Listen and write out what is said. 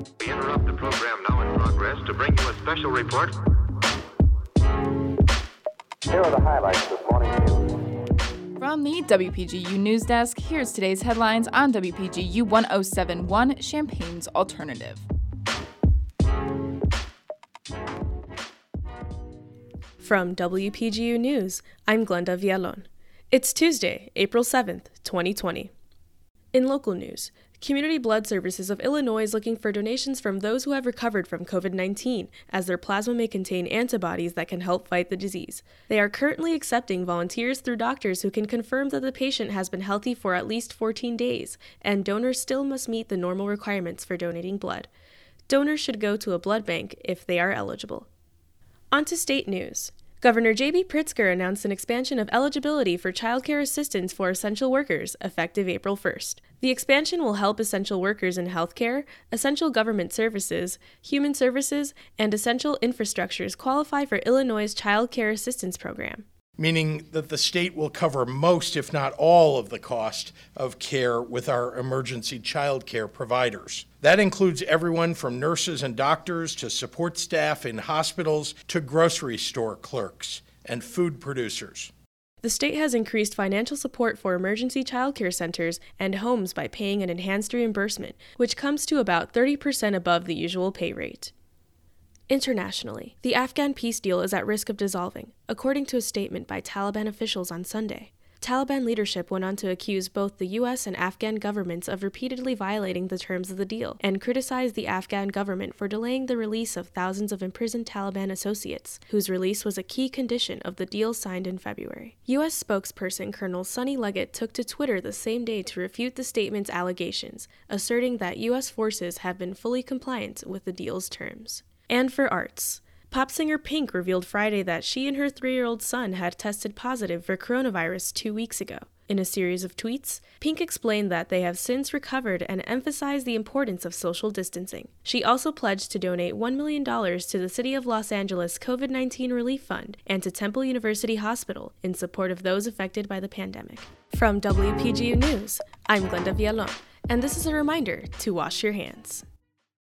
We interrupt the program now in progress to bring you a special report. Here are the highlights this morning news. From the WPGU News Desk, here's today's headlines on WPGU 1071 Champaign's Alternative. From WPGU News, I'm Glenda Villalon. It's Tuesday, April 7th, 2020. In local news, Community Blood Services of Illinois is looking for donations from those who have recovered from COVID 19, as their plasma may contain antibodies that can help fight the disease. They are currently accepting volunteers through doctors who can confirm that the patient has been healthy for at least 14 days, and donors still must meet the normal requirements for donating blood. Donors should go to a blood bank if they are eligible. On to state news. Governor J.B. Pritzker announced an expansion of eligibility for childcare assistance for essential workers effective April 1st. The expansion will help essential workers in healthcare, essential government services, human services, and essential infrastructures qualify for Illinois' Child Care Assistance Program. Meaning that the state will cover most, if not all, of the cost of care with our emergency child care providers. That includes everyone from nurses and doctors to support staff in hospitals to grocery store clerks and food producers. The state has increased financial support for emergency child care centers and homes by paying an enhanced reimbursement, which comes to about 30% above the usual pay rate. Internationally, the Afghan peace deal is at risk of dissolving, according to a statement by Taliban officials on Sunday. Taliban leadership went on to accuse both the U.S. and Afghan governments of repeatedly violating the terms of the deal and criticized the Afghan government for delaying the release of thousands of imprisoned Taliban associates, whose release was a key condition of the deal signed in February. U.S. spokesperson Colonel Sonny Leggett took to Twitter the same day to refute the statement's allegations, asserting that U.S. forces have been fully compliant with the deal's terms. And for arts, Pop singer Pink revealed Friday that she and her three year old son had tested positive for coronavirus two weeks ago. In a series of tweets, Pink explained that they have since recovered and emphasized the importance of social distancing. She also pledged to donate $1 million to the City of Los Angeles COVID 19 Relief Fund and to Temple University Hospital in support of those affected by the pandemic. From WPGU News, I'm Glenda Villalon, and this is a reminder to wash your hands.